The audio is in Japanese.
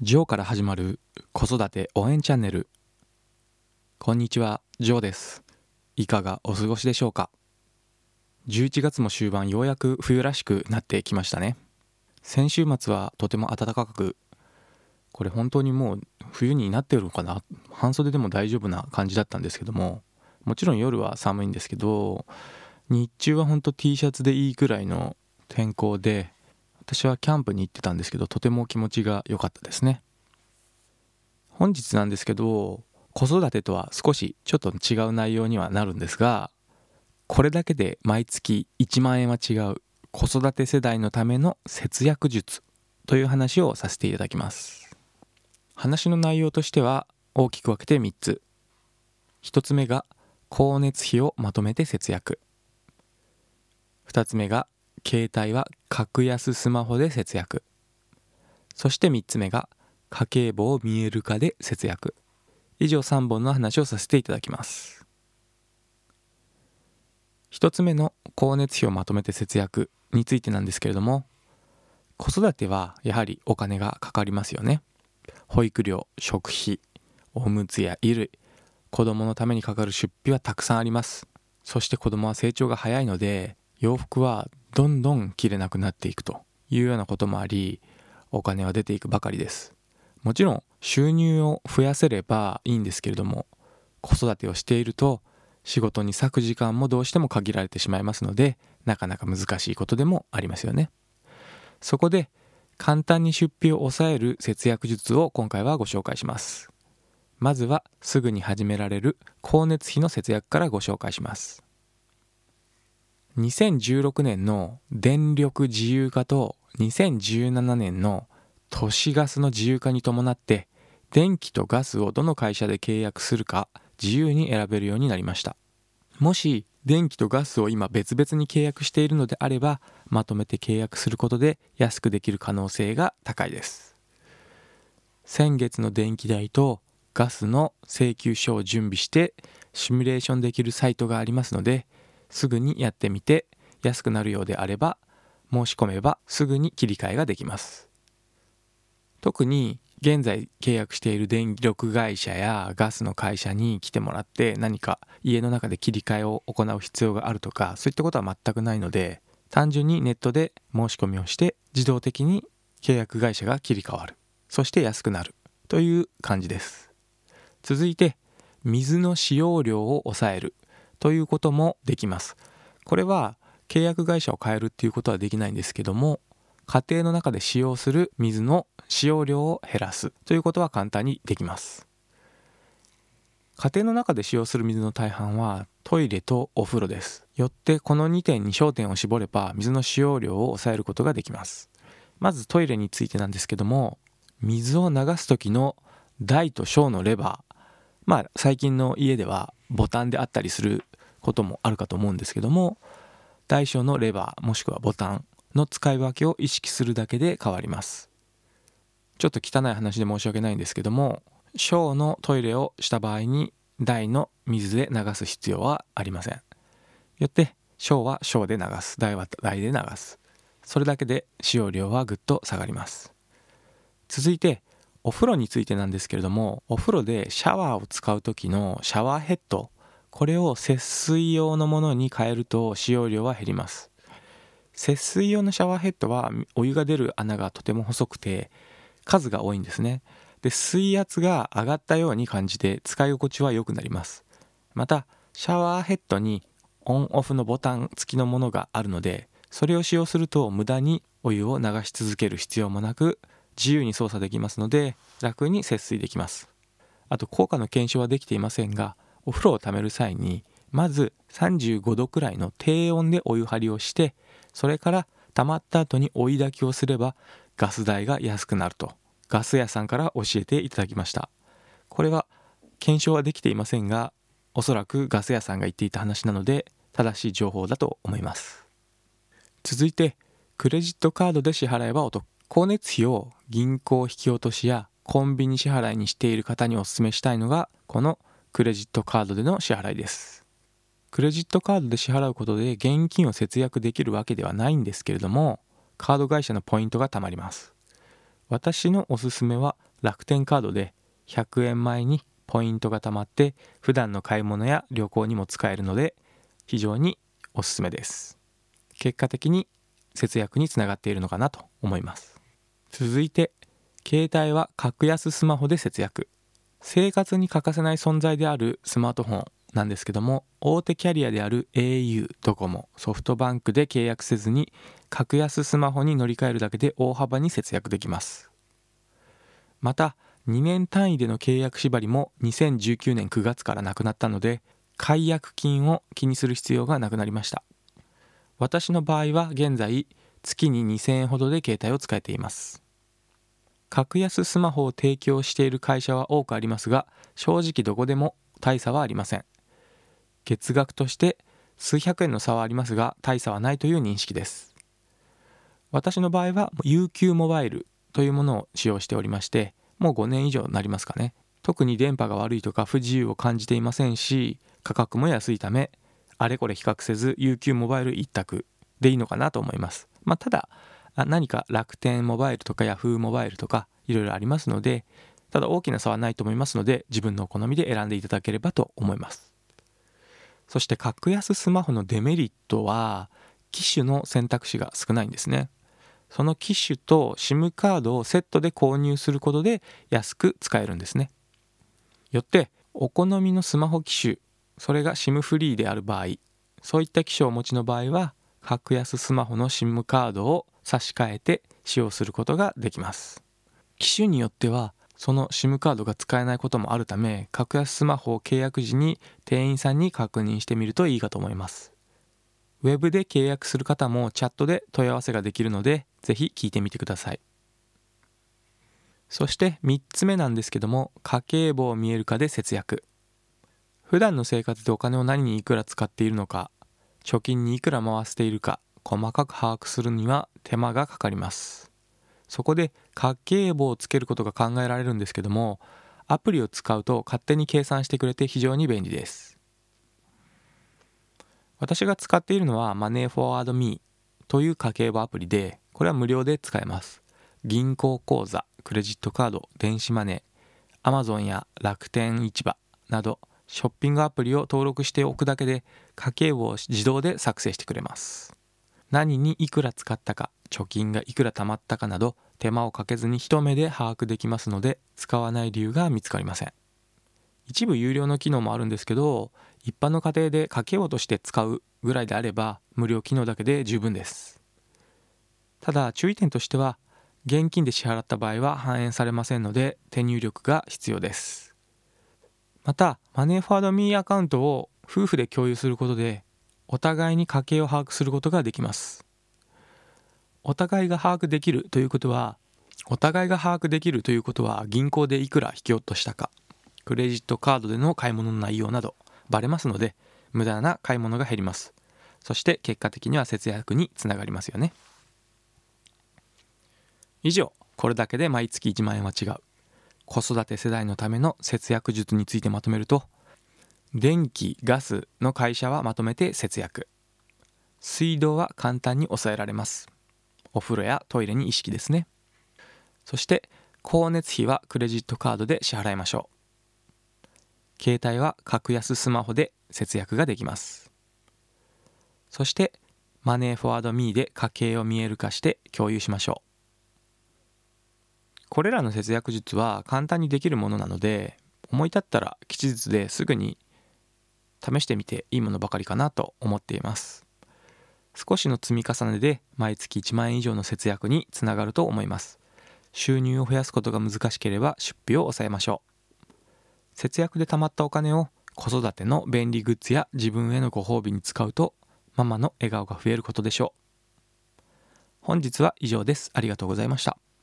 ジョーから始まる子育て応援チャンネル。こんにちはジョーです。いかがお過ごしでしょうか？11月も終盤ようやく冬らしくなってきましたね。先週末はとても暖かくこれ本当にもう冬になってるのかな？半袖でも大丈夫な感じだったんですけどももちろん夜は寒いんですけど日中は本当 T シャツでいいくらいの天候で私はキャンプに行ってたんですけどとても気持ちが良かったですね。本日なんですけど子育てとは少しちょっと違う内容にはなるんですがこれだけで毎月1万円は違う子育て世代のための節約術という話をさせていただきます。話の内容としては大きく分けて3つ。1つ目が光熱費をまとめて節約。2つ目が携帯は格安スマホで節約。そして3つ目が家計簿を見える化で節約。以上3本の話をさせていただきます。1つ目の光熱費をまとめて節約についてなんですけれども子育てはやはりお金がかかりますよね。保育料食費おむつや衣類子供のためにかかる出費はたくさんあります。そして子供は成長が早いので洋服はどんどん着れなくなっていくというようなこともありお金は出ていくばかりです。もちろん収入を増やせればいいんですけれども子育てをしていると仕事に割く時間もどうしても限られてしまいますのでなかなか難しいことでもありますよね。そこで簡単に出費を抑える節約術を今回はご紹介します。まずはすぐに始められる光熱費の節約からご紹介します。2016年の電力自由化と2017年の都市ガスの自由化に伴って電気とガスをどの会社で契約するか自由に選べるようになりました。もし電気とガスを今別々に契約しているのであればまとめて契約することで安くできる可能性が高いです。先月の電気代とガスの請求書を準備してシミュレーションできるサイトがありますのですぐにやってみて安くなるようであれば申し込めばすぐに切り替えができます。特に現在契約している電力会社やガスの会社に来てもらって何か家の中で切り替えを行う必要があるとかそういったことは全くないので単純にネットで申し込みをして自動的に契約会社が切り替わる。そして安くなる。という感じです。続いて水の使用量を抑える。ということもできます。これは契約会社を変えるっていうことはできないんですけども家庭の中で使用する水の使用量を減らす。ということは簡単にできます。家庭の中で使用する水の大半はトイレとお風呂です。よってこの2点に焦点を絞れば水の使用量を抑えることができます。まずトイレについてなんですけども水を流す時の大と小のレバー。まあ最近の家ではボタンであったりすることもあるかと思うんですけども大小のレバーもしくはボタンの使い分けを意識するだけで変わります。ちょっと汚い話で申し訳ないんですけども小のトイレをした場合に大の水で流す必要はありません。よって小は小で流す。大は大で流す。それだけで使用量はぐっと下がります。続いてお風呂についてなんですけれどもお風呂でシャワーを使う時のシャワーヘッドこれを節水用のものに変えると使用量は減ります。節水用のシャワーヘッドはお湯が出る穴がとても細くて数が多いんですね。で水圧が上がったように感じて使い心地は良くなります。またシャワーヘッドにオンオフのボタン付きのものがあるのでそれを使用すると無駄にお湯を流し続ける必要もなく自由に操作できますので楽に節水できます。あと効果の検証はできていませんがお風呂をためる際にまず35度くらいの低温でお湯張りをしてそれから溜まった後に追い炊きをすればガス代が安くなると。ガス屋さんから教えていただきました。これは検証はできていませんがおそらくガス屋さんが言っていた話なので正しい情報だと思います。続いてクレジットカードで支払えばお得。光熱費を銀行引き落としやコンビニ支払いにしている方にお勧めしたいのがこのクレジットカードでの支払いです。クレジットカードで支払うことで現金を節約できるわけではないんですけれどもカード会社のポイントが貯まります。私のおすすめは楽天カードで100円前にポイントが貯まって普段の買い物や旅行にも使えるので非常におすすめです。結果的に節約につながっているのかなと思います。続いて携帯は格安スマホで節約。生活に欠かせない存在であるスマートフォンなんですけども大手キャリアである au ドコモソフトバンクで契約せずに格安スマホに乗り換えるだけで大幅に節約できます。また2年単位での契約縛りも2019年9月からなくなったので解約金を気にする必要がなくなりました。私の場合は現在月に2000円ほどで携帯を使えています。格安スマホを提供している会社は多くありますが正直どこでも大差はありません。月額として数百円の差はありますが大差はないという認識です。私の場合は UQ モバイルというものを使用しておりましてもう5年以上になりますかね。特に電波が悪いとか不自由を感じていませんし価格も安いためあれこれ比較せず UQ モバイル一択でいいのかなと思います。まあ、ただ何か楽天モバイルとか Yahoo モバイルとかいろいろありますのでただ大きな差はないと思いますので自分のお好みで選んでいただければと思います。そして格安スマホのデメリットは機種の選択肢が少ないんですね。その機種と SIM カードをセットで購入することで安く使えるんですね。よってお好みのスマホ機種それが SIM フリーである場合そういった機種をお持ちの場合は格安スマホの SIM カードを差し替えて使用することができます。機種によってはその SIM カードが使えないこともあるため格安スマホを契約時に店員さんに確認してみるといいかと思います。ウェブで契約する方もチャットで問い合わせができるのでぜひ聞いてみてください。そして3つ目なんですけども家計簿を見える化で節約。普段の生活でお金を何にいくら使っているのか貯金にいくら回しているか細かく把握するには手間がかかります。そこで家計簿をつけることが考えられるんですけどもアプリを使うと勝手に計算してくれて非常に便利です。私が使っているのはマネーフォワードミーという家計簿アプリでこれは無料で使えます。銀行口座クレジットカード電子マネー Amazon や楽天市場などショッピングアプリを登録しておくだけで家計簿を自動で作成してくれます。何にいくら使ったか貯金がいくら貯まったかなど手間をかけずに一目で把握できますので使わない理由が見つかりません。一部有料の機能もあるんですけど一般の家庭で家計簿として使うぐらいであれば無料機能だけで十分です。ただ注意点としては現金で支払った場合は反映されませんので手入力が必要です。またマネーフォワードミーアカウントを夫婦で共有することでお互いに家計を把握することができます。お互いが把握できるということはお互いが把握できるということは銀行でいくら引き落としたかクレジットカードでの買い物の内容などバレますので無駄な買い物が減ります。そして結果的には節約につながりますよね。以上これだけで毎月1万円は違う。子育て世代のための節約術についてまとめると電気ガスの会社はまとめて節約。水道は簡単に抑えられます。お風呂やトイレに意識ですね。そして光熱費はクレジットカードで支払いましょう。携帯は格安スマホで節約ができます。そしてマネーフォワードミーで家計を見える化して共有しましょう。これらの節約術は簡単にできるものなので思い立ったら吉日ですぐに試してみていいものばかりかなと思っています。少しの積み重ねで毎月1万円以上の節約につながると思います。収入を増やすことが難しければ出費を抑えましょう。節約で貯まったお金を子育ての便利グッズや自分へのご褒美に使うとママの笑顔が増えることでしょう。本日は以上です。ありがとうございました。